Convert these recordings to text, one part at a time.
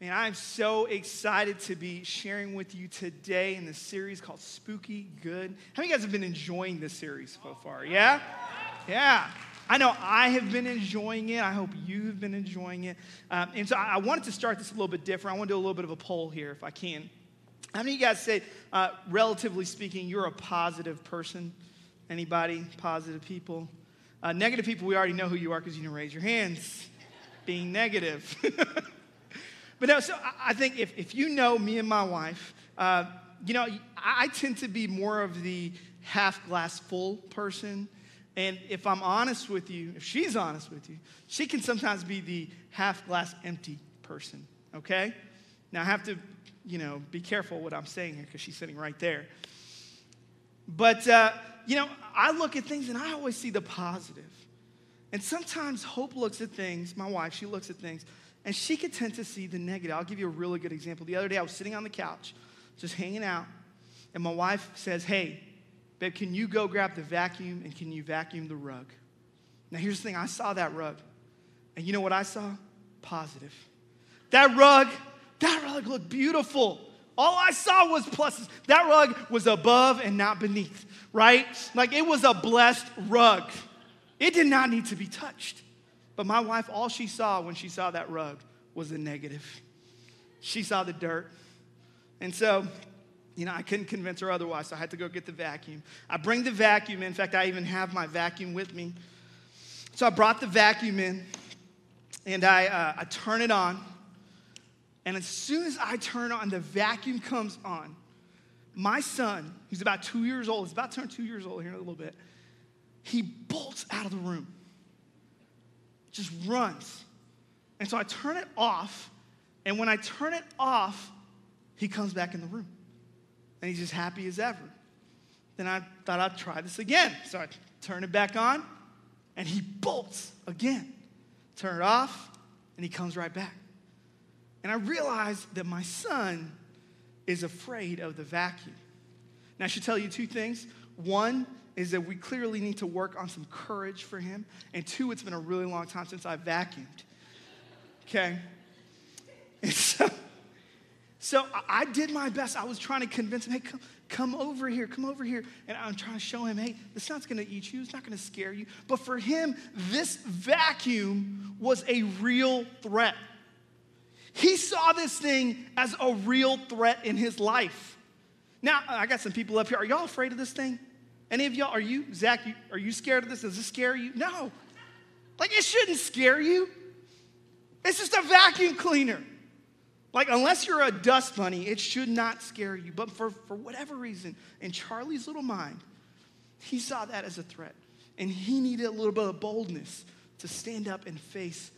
Man, I'm so excited to be sharing with you today in this series called Spooky Good. How many of you guys have been enjoying this series so far? Yeah? Yeah. I know I have been enjoying it. I hope you've been enjoying it. Um, and so I wanted to start this a little bit different. I want to do a little bit of a poll here, if I can. How many of you guys say, uh, relatively speaking, you're a positive person? Anybody? Positive people? Uh, negative people, we already know who you are because you didn't raise your hands. Being negative. But no, so I think if, if you know me and my wife, uh, you know, I tend to be more of the half glass full person. And if I'm honest with you, if she's honest with you, she can sometimes be the half glass empty person, okay? Now I have to, you know, be careful what I'm saying here because she's sitting right there. But, uh, you know, I look at things and I always see the positive. And sometimes Hope looks at things, my wife, she looks at things, and she could tend to see the negative. I'll give you a really good example. The other day, I was sitting on the couch, just hanging out, and my wife says, Hey, babe, can you go grab the vacuum and can you vacuum the rug? Now, here's the thing I saw that rug, and you know what I saw? Positive. That rug, that rug looked beautiful. All I saw was pluses. That rug was above and not beneath, right? Like it was a blessed rug. It did not need to be touched. But my wife, all she saw when she saw that rug was the negative. She saw the dirt. And so, you know, I couldn't convince her otherwise, so I had to go get the vacuum. I bring the vacuum in. In fact, I even have my vacuum with me. So I brought the vacuum in and I, uh, I turn it on. And as soon as I turn on, the vacuum comes on. My son, who's about two years old, he's about to turn two years old here in a little bit, he bolts out of the room just runs. And so I turn it off, and when I turn it off, he comes back in the room. And he's just happy as ever. Then I thought I'd try this again. So I turn it back on, and he bolts again. Turn it off, and he comes right back. And I realized that my son is afraid of the vacuum. Now, I should tell you two things. One, is that we clearly need to work on some courage for him. And two, it's been a really long time since I vacuumed. Okay? And so, so I did my best. I was trying to convince him, hey, come, come over here, come over here. And I'm trying to show him, hey, this not gonna eat you, it's not gonna scare you. But for him, this vacuum was a real threat. He saw this thing as a real threat in his life. Now, I got some people up here. Are y'all afraid of this thing? Any of y'all, are you, Zach, are you scared of this? Does this scare you? No. Like, it shouldn't scare you. It's just a vacuum cleaner. Like, unless you're a dust bunny, it should not scare you. But for, for whatever reason, in Charlie's little mind, he saw that as a threat. And he needed a little bit of boldness to stand up and face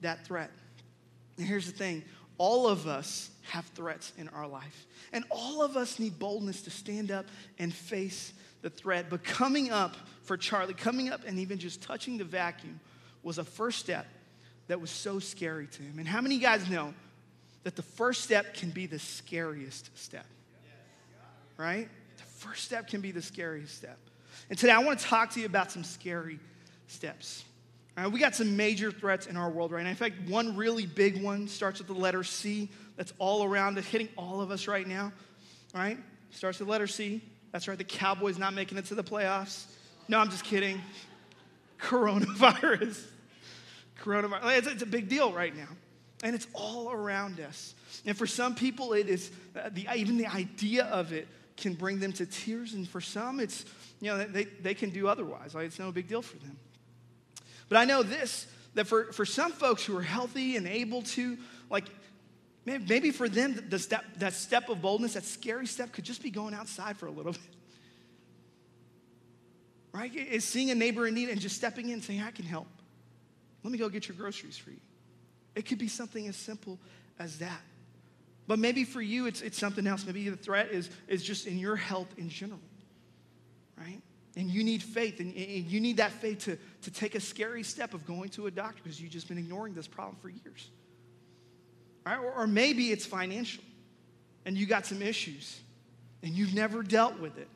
that threat. And here's the thing all of us have threats in our life. And all of us need boldness to stand up and face the threat. But coming up for Charlie, coming up and even just touching the vacuum was a first step that was so scary to him. And how many guys know that the first step can be the scariest step? Right? The first step can be the scariest step. And today I want to talk to you about some scary steps. Right, we got some major threats in our world right now. In fact, one really big one starts with the letter C that's all around us, hitting all of us right now. All right? Starts with the letter C. That's right, the Cowboys not making it to the playoffs. No, I'm just kidding. Coronavirus. Coronavirus. It's, it's a big deal right now. And it's all around us. And for some people, it is uh, the, even the idea of it can bring them to tears. And for some, it's, you know, they, they can do otherwise. Like, it's no big deal for them. But I know this that for, for some folks who are healthy and able to, like, Maybe for them, the step, that step of boldness, that scary step, could just be going outside for a little bit. Right? Is seeing a neighbor in need and just stepping in and saying, I can help. Let me go get your groceries for you. It could be something as simple as that. But maybe for you, it's, it's something else. Maybe the threat is, is just in your health in general, right? And you need faith, and, and you need that faith to, to take a scary step of going to a doctor because you've just been ignoring this problem for years. Right? Or, or maybe it's financial and you got some issues and you've never dealt with it.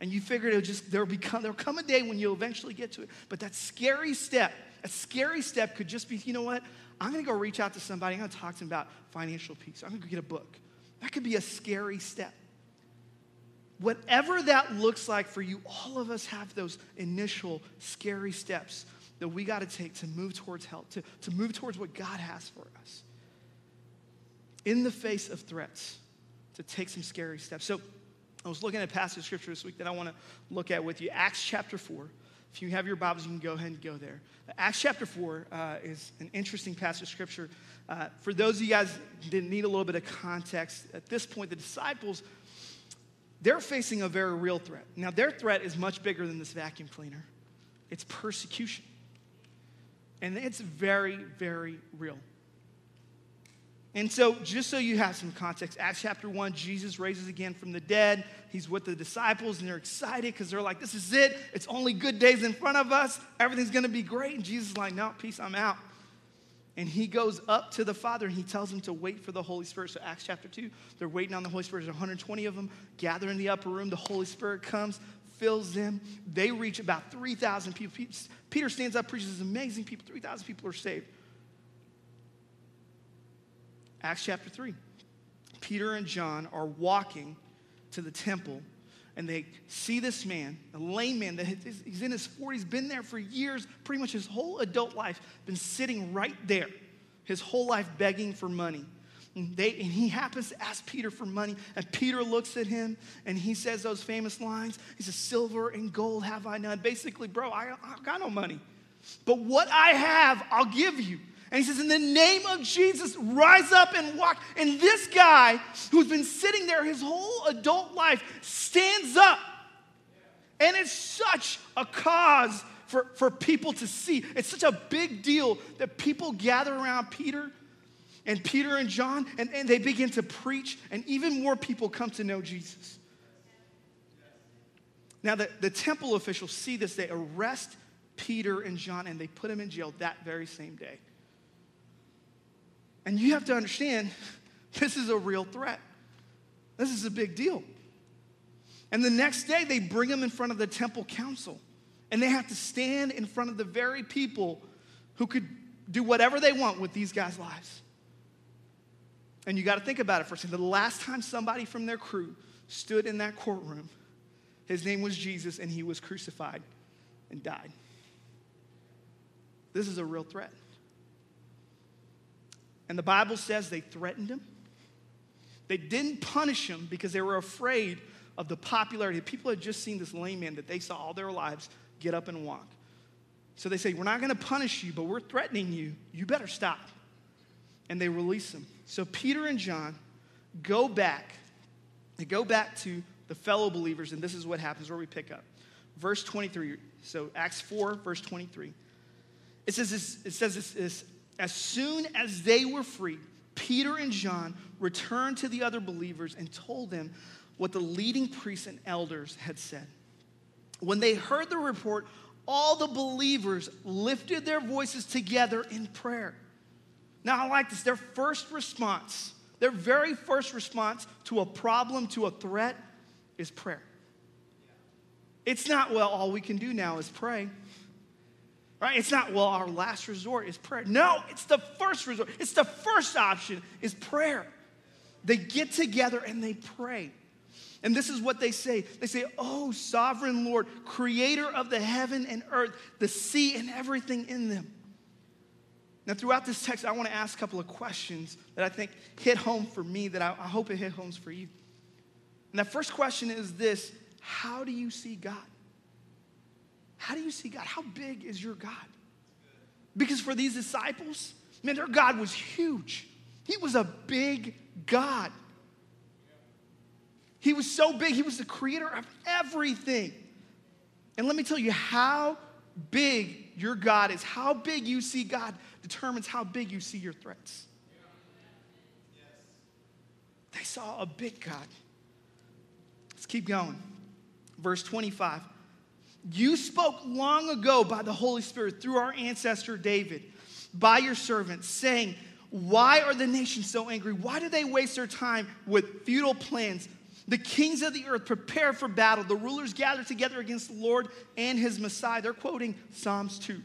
And you figured it'll just, there'll, become, there'll come a day when you'll eventually get to it. But that scary step, a scary step could just be, you know what? I'm to go reach out to somebody. I'm to talk to them about financial peace. I'm to go get a book. That could be a scary step. Whatever that looks like for you, all of us have those initial scary steps that we got to take to move towards health, to, to move towards what God has for us. In the face of threats, to take some scary steps. So I was looking at a passage of scripture this week that I want to look at with you. Acts chapter 4. If you have your Bibles, you can go ahead and go there. Acts chapter 4 uh, is an interesting passage of scripture. Uh, for those of you guys that need a little bit of context, at this point, the disciples, they're facing a very real threat. Now, their threat is much bigger than this vacuum cleaner. It's persecution. And it's very, very real. And so, just so you have some context, Acts chapter 1, Jesus raises again from the dead. He's with the disciples, and they're excited because they're like, This is it. It's only good days in front of us. Everything's going to be great. And Jesus is like, No, peace, I'm out. And he goes up to the Father and he tells them to wait for the Holy Spirit. So, Acts chapter 2, they're waiting on the Holy Spirit. There's 120 of them gather in the upper room. The Holy Spirit comes, fills them. They reach about 3,000 people. Peter stands up, preaches amazing people. 3,000 people are saved. Acts chapter 3. Peter and John are walking to the temple and they see this man, a lame man that he's in his 40s, been there for years, pretty much his whole adult life, been sitting right there, his whole life begging for money. And, they, and he happens to ask Peter for money, and Peter looks at him and he says those famous lines. He says, Silver and gold have I none. Basically, bro, I, I got no money. But what I have, I'll give you. And he says, In the name of Jesus, rise up and walk. And this guy, who's been sitting there his whole adult life, stands up. And it's such a cause for, for people to see. It's such a big deal that people gather around Peter and Peter and John, and, and they begin to preach, and even more people come to know Jesus. Now, the, the temple officials see this, they arrest Peter and John, and they put them in jail that very same day. And you have to understand, this is a real threat. This is a big deal. And the next day, they bring him in front of the temple council. And they have to stand in front of the very people who could do whatever they want with these guys' lives. And you got to think about it for a second. The last time somebody from their crew stood in that courtroom, his name was Jesus, and he was crucified and died. This is a real threat. And the Bible says they threatened him. They didn't punish him because they were afraid of the popularity. People had just seen this lame man that they saw all their lives get up and walk. So they say, We're not going to punish you, but we're threatening you. You better stop. And they release him. So Peter and John go back. They go back to the fellow believers, and this is what happens where we pick up. Verse 23. So Acts 4, verse 23. It says this, it says this, this as soon as they were free, Peter and John returned to the other believers and told them what the leading priests and elders had said. When they heard the report, all the believers lifted their voices together in prayer. Now, I like this. Their first response, their very first response to a problem, to a threat, is prayer. It's not, well, all we can do now is pray. Right? It's not, well, our last resort is prayer. No, it's the first resort. It's the first option is prayer. They get together and they pray. And this is what they say. They say, Oh, sovereign Lord, creator of the heaven and earth, the sea and everything in them. Now, throughout this text, I want to ask a couple of questions that I think hit home for me, that I, I hope it hit homes for you. And that first question is this How do you see God? How do you see God? How big is your God? Because for these disciples, man, their God was huge. He was a big God. He was so big, he was the creator of everything. And let me tell you how big your God is, how big you see God determines how big you see your threats. They saw a big God. Let's keep going. Verse 25. You spoke long ago by the Holy Spirit through our ancestor David, by your servant, saying, Why are the nations so angry? Why do they waste their time with futile plans? The kings of the earth prepare for battle. The rulers gather together against the Lord and his Messiah. They're quoting Psalms 2.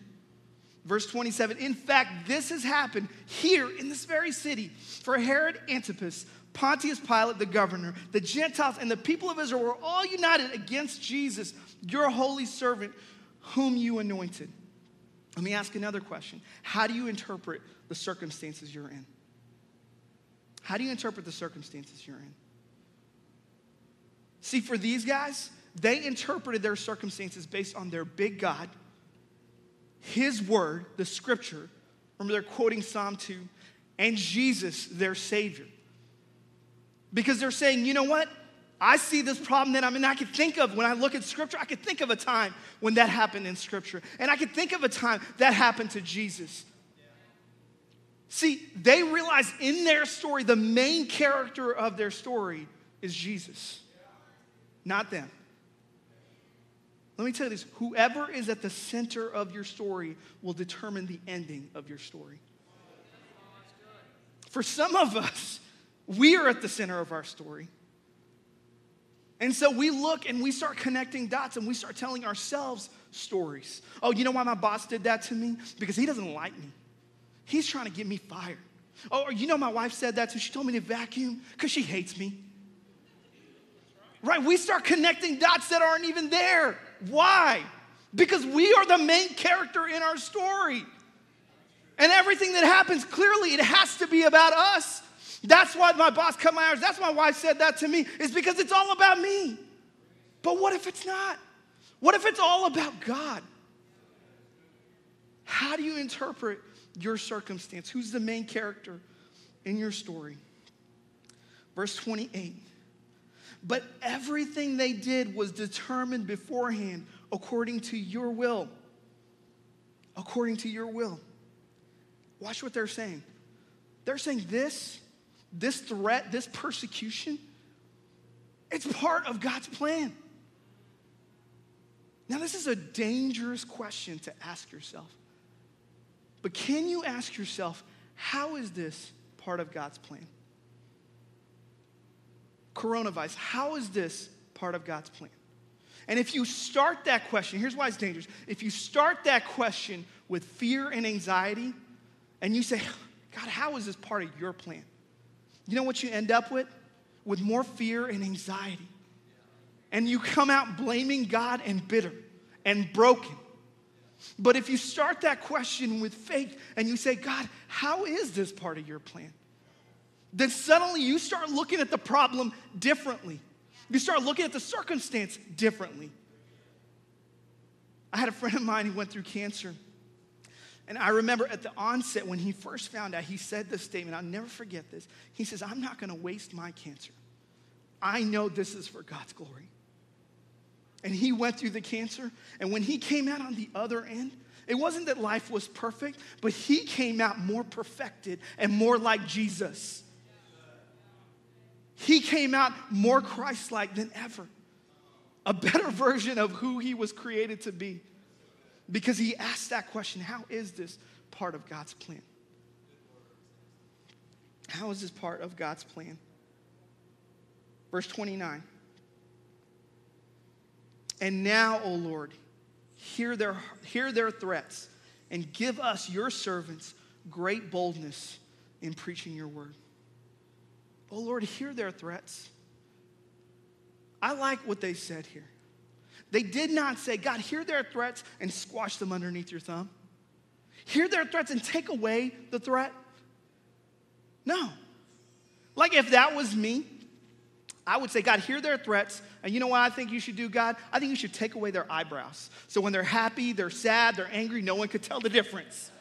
Verse 27 In fact, this has happened here in this very city for Herod Antipas, Pontius Pilate, the governor, the Gentiles, and the people of Israel were all united against Jesus, your holy servant, whom you anointed. Let me ask another question How do you interpret the circumstances you're in? How do you interpret the circumstances you're in? See, for these guys, they interpreted their circumstances based on their big God, His word, the scripture. Remember, they're quoting Psalm 2, and Jesus, their Savior. Because they're saying, you know what? I see this problem that I'm in. I can think of when I look at scripture, I could think of a time when that happened in scripture. And I could think of a time that happened to Jesus. See, they realize in their story, the main character of their story is Jesus, not them. Let me tell you this whoever is at the center of your story will determine the ending of your story. For some of us, we are at the center of our story. And so we look and we start connecting dots and we start telling ourselves stories. Oh, you know why my boss did that to me? Because he doesn't like me. He's trying to get me fired. Oh, you know my wife said that too. She told me to vacuum because she hates me. Right? We start connecting dots that aren't even there. Why? Because we are the main character in our story. And everything that happens, clearly, it has to be about us. That's why my boss cut my hours. That's why my wife said that to me, is because it's all about me. But what if it's not? What if it's all about God? How do you interpret your circumstance? Who's the main character in your story? Verse 28. But everything they did was determined beforehand according to your will. According to your will. Watch what they're saying. They're saying this this threat, this persecution, it's part of God's plan. Now, this is a dangerous question to ask yourself. But can you ask yourself, how is this part of God's plan? Coronavirus, how is this part of God's plan? And if you start that question, here's why it's dangerous. If you start that question with fear and anxiety, and you say, God, how is this part of your plan? You know what you end up with? With more fear and anxiety. And you come out blaming God and bitter and broken. But if you start that question with faith and you say, God, how is this part of your plan? Then suddenly you start looking at the problem differently. You start looking at the circumstance differently. I had a friend of mine who went through cancer. And I remember at the onset when he first found out, he said this statement. I'll never forget this. He says, I'm not going to waste my cancer. I know this is for God's glory. And he went through the cancer. And when he came out on the other end, it wasn't that life was perfect, but he came out more perfected and more like Jesus. He came out more Christ like than ever, a better version of who he was created to be. Because he asked that question How is this part of God's plan? How is this part of God's plan? Verse 29. And now, O Lord, hear their, hear their threats and give us, your servants, great boldness in preaching your word. Oh Lord, hear their threats. I like what they said here. They did not say, God, hear their threats and squash them underneath your thumb. Hear their threats and take away the threat. No. Like if that was me, I would say, God, hear their threats. And you know what I think you should do, God? I think you should take away their eyebrows. So when they're happy, they're sad, they're angry, no one could tell the difference.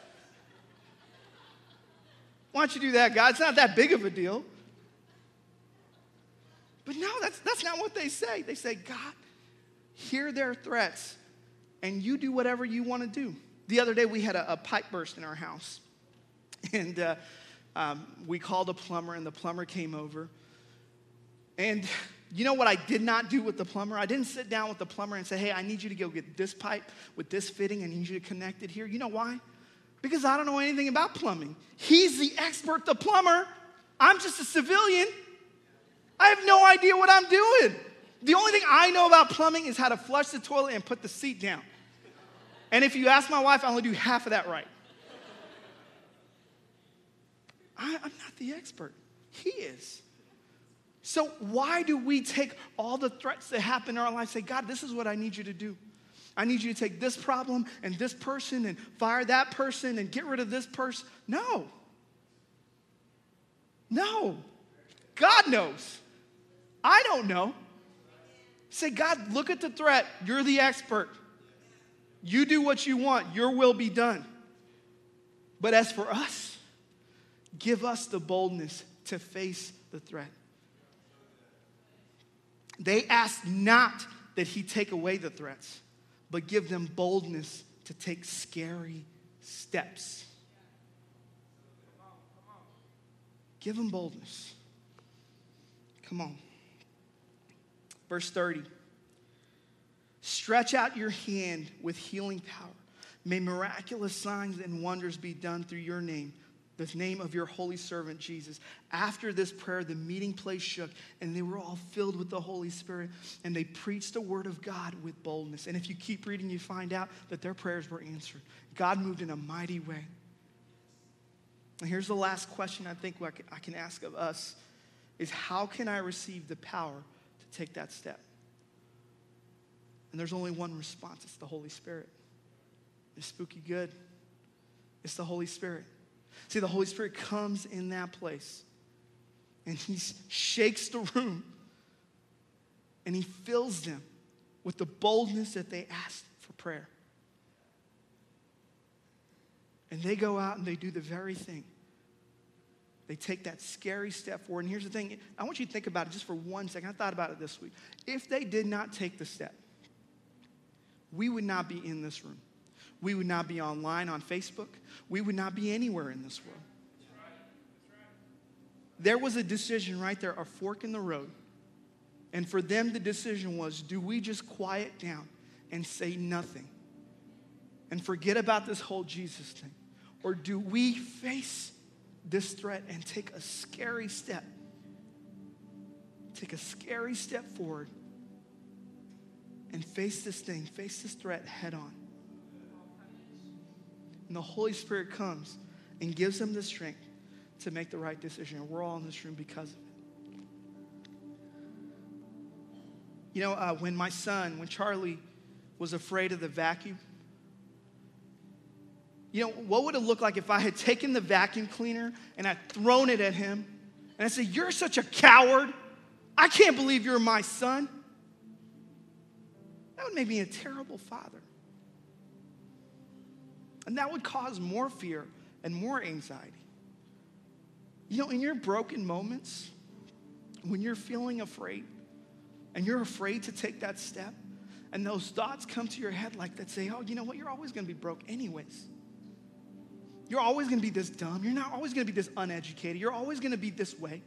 Why don't you do that, God? It's not that big of a deal. But no, that's, that's not what they say. They say, God, hear their threats, and you do whatever you want to do. The other day, we had a, a pipe burst in our house, and uh, um, we called a plumber, and the plumber came over. And you know what I did not do with the plumber? I didn't sit down with the plumber and say, hey, I need you to go get this pipe with this fitting, I need you to connect it here. You know why? Because I don't know anything about plumbing. He's the expert, the plumber. I'm just a civilian. I have no idea what I'm doing. The only thing I know about plumbing is how to flush the toilet and put the seat down. And if you ask my wife, I only do half of that right. I, I'm not the expert, He is. So, why do we take all the threats that happen in our life, say, God, this is what I need you to do? I need you to take this problem and this person and fire that person and get rid of this person. No. No. God knows. I don't know. Say, God, look at the threat. You're the expert. You do what you want, your will be done. But as for us, give us the boldness to face the threat. They asked not that he take away the threats, but give them boldness to take scary steps. Give them boldness. Come on. Verse 30. Stretch out your hand with healing power. May miraculous signs and wonders be done through your name, the name of your holy servant Jesus. After this prayer, the meeting place shook, and they were all filled with the Holy Spirit, and they preached the word of God with boldness. And if you keep reading, you find out that their prayers were answered. God moved in a mighty way. And here's the last question I think I can ask of us is how can I receive the power take that step? And there's only one response it's the Holy Spirit. It's spooky good. It's the Holy Spirit. See, the Holy Spirit comes in that place and he shakes the room and he fills them with the boldness that they asked for prayer. And they go out and they do the very thing. They take that scary step forward. And here's the thing I want you to think about it just for one second. I thought about it this week. If they did not take the step, we would not be in this room. We would not be online on Facebook. We would not be anywhere in this world. There was a decision right there, a fork in the road. And for them, the decision was do we just quiet down and say nothing and forget about this whole Jesus thing? Or do we face this threat and take a scary step? Take a scary step forward and face this thing, face this threat head on. And the Holy Spirit comes and gives them the strength to make the right decision. And we're all in this room because of it. You know, uh, when my son, when Charlie was afraid of the vacuum, you know, what would it look like if I had taken the vacuum cleaner and I'd thrown it at him and I said, You're such a coward. I can't believe you're my son. That would make me a terrible father. And that would cause more fear and more anxiety. You know, in your broken moments, when you're feeling afraid and you're afraid to take that step, and those thoughts come to your head like that say, oh, you know what, you're always gonna be broke anyways. You're always gonna be this dumb. You're not always gonna be this uneducated. You're always gonna be this way.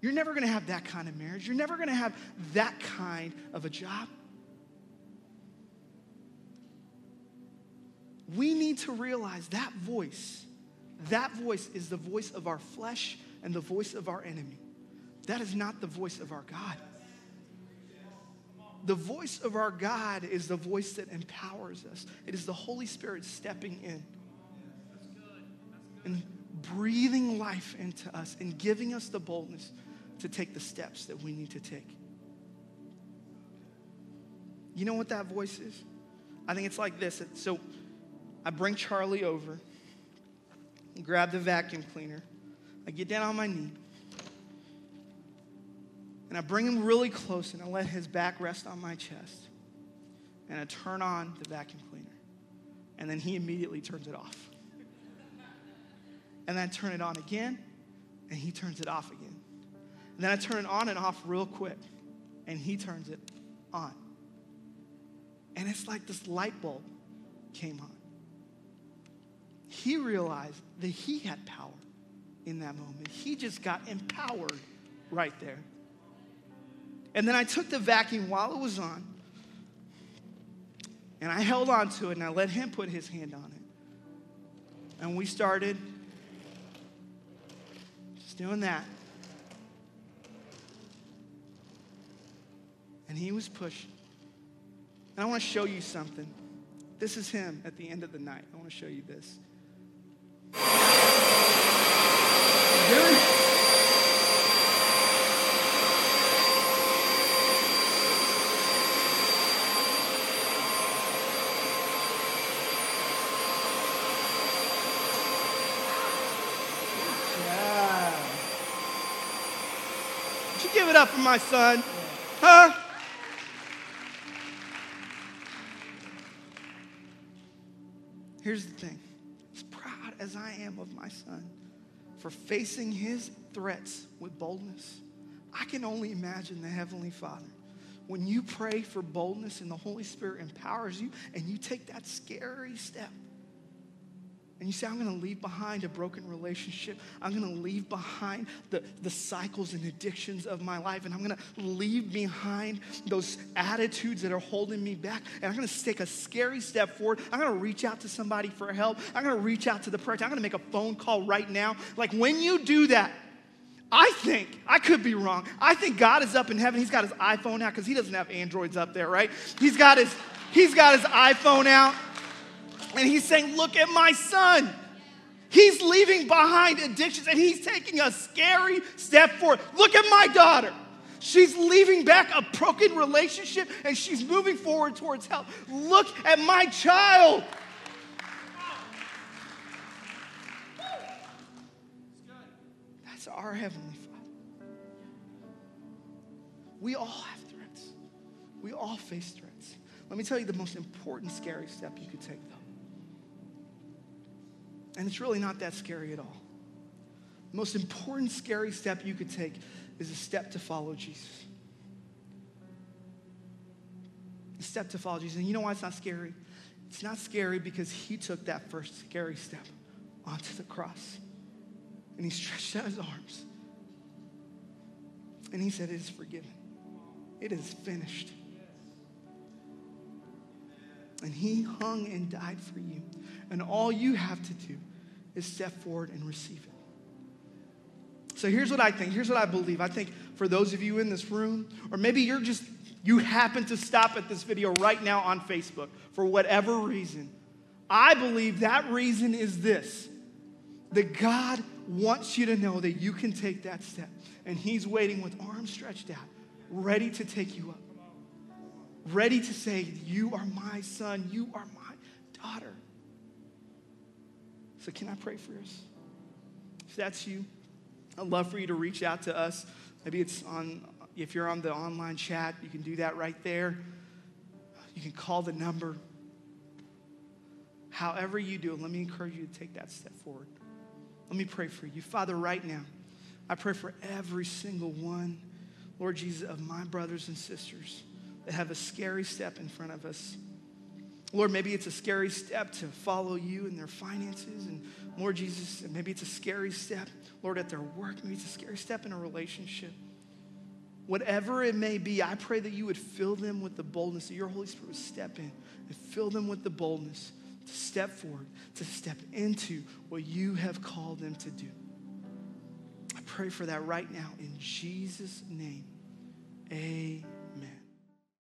You're never gonna have that kind of marriage. You're never gonna have that kind of a job. we need to realize that voice, that voice is the voice of our flesh and the voice of our enemy. That is not the voice of our God. The voice of our God is the voice that empowers us. It is the Holy Spirit stepping in and breathing life into us and giving us the boldness to take the steps that we need to take. You know what that voice is? I think it's like this. So, I bring Charlie over, grab the vacuum cleaner. I get down on my knee, and I bring him really close, and I let his back rest on my chest. And I turn on the vacuum cleaner, and then he immediately turns it off. And then I turn it on again, and he turns it off again. And then I turn it on and off real quick, and he turns it on. And it's like this light bulb came on he realized that he had power in that moment. He just got empowered right there. And then I took the vacuum while it was on, and I held on to it and I let him put his hand on it. And we started doing that. And he was pushing. And I want to show you something This is him at the end of the night. I want to show you this. Yeah. Would you give it up for my son? Huh? Here's the thing as proud as I am of my son for facing his threats with boldness, I can only imagine the Heavenly Father. When you pray for boldness and the Holy Spirit empowers you and you take that scary step and you say, I'm going to leave behind a broken relationship. I'm going to leave behind the, the cycles and addictions of my life. And I'm going to leave behind those attitudes that are holding me back. And I'm going to take a scary step forward. I'm going to reach out to somebody for help. I'm going to reach out to the prayer. I'm going to make a phone call right now. Like when you do that, I think, I could be wrong. I think God is up in heaven. He's got his iPhone out because he doesn't have Androids up there, right? He's got his, he's got his iPhone out. And he's saying, Look at my son. He's leaving behind addictions and he's taking a scary step forward. Look at my daughter. She's leaving back a broken relationship and she's moving forward towards help. Look at my child. That's our Heavenly Father. We all have threats, we all face threats. Let me tell you the most important, scary step you could take, though. And it's really not that scary at all. The most important, scary step you could take is a step to follow Jesus. A step to follow Jesus. And you know why it's not scary? It's not scary because he took that first scary step onto the cross. And he stretched out his arms. And he said, It is forgiven. It is finished. And he hung and died for you. And all you have to do is step forward and receive it. So here's what I think. Here's what I believe. I think for those of you in this room, or maybe you're just, you happen to stop at this video right now on Facebook for whatever reason. I believe that reason is this that God wants you to know that you can take that step. And He's waiting with arms stretched out, ready to take you up ready to say, You are my son, you are my daughter. So, can I pray for us? If that's you, I'd love for you to reach out to us. Maybe it's on, if you're on the online chat, you can do that right there. You can call the number. However, you do it, let me encourage you to take that step forward. Let me pray for you. Father, right now, I pray for every single one, Lord Jesus, of my brothers and sisters that have a scary step in front of us. Lord, maybe it's a scary step to follow you in their finances. And Lord Jesus, maybe it's a scary step, Lord, at their work. Maybe it's a scary step in a relationship. Whatever it may be, I pray that you would fill them with the boldness, that your Holy Spirit would step in and fill them with the boldness to step forward, to step into what you have called them to do. I pray for that right now in Jesus' name. Amen.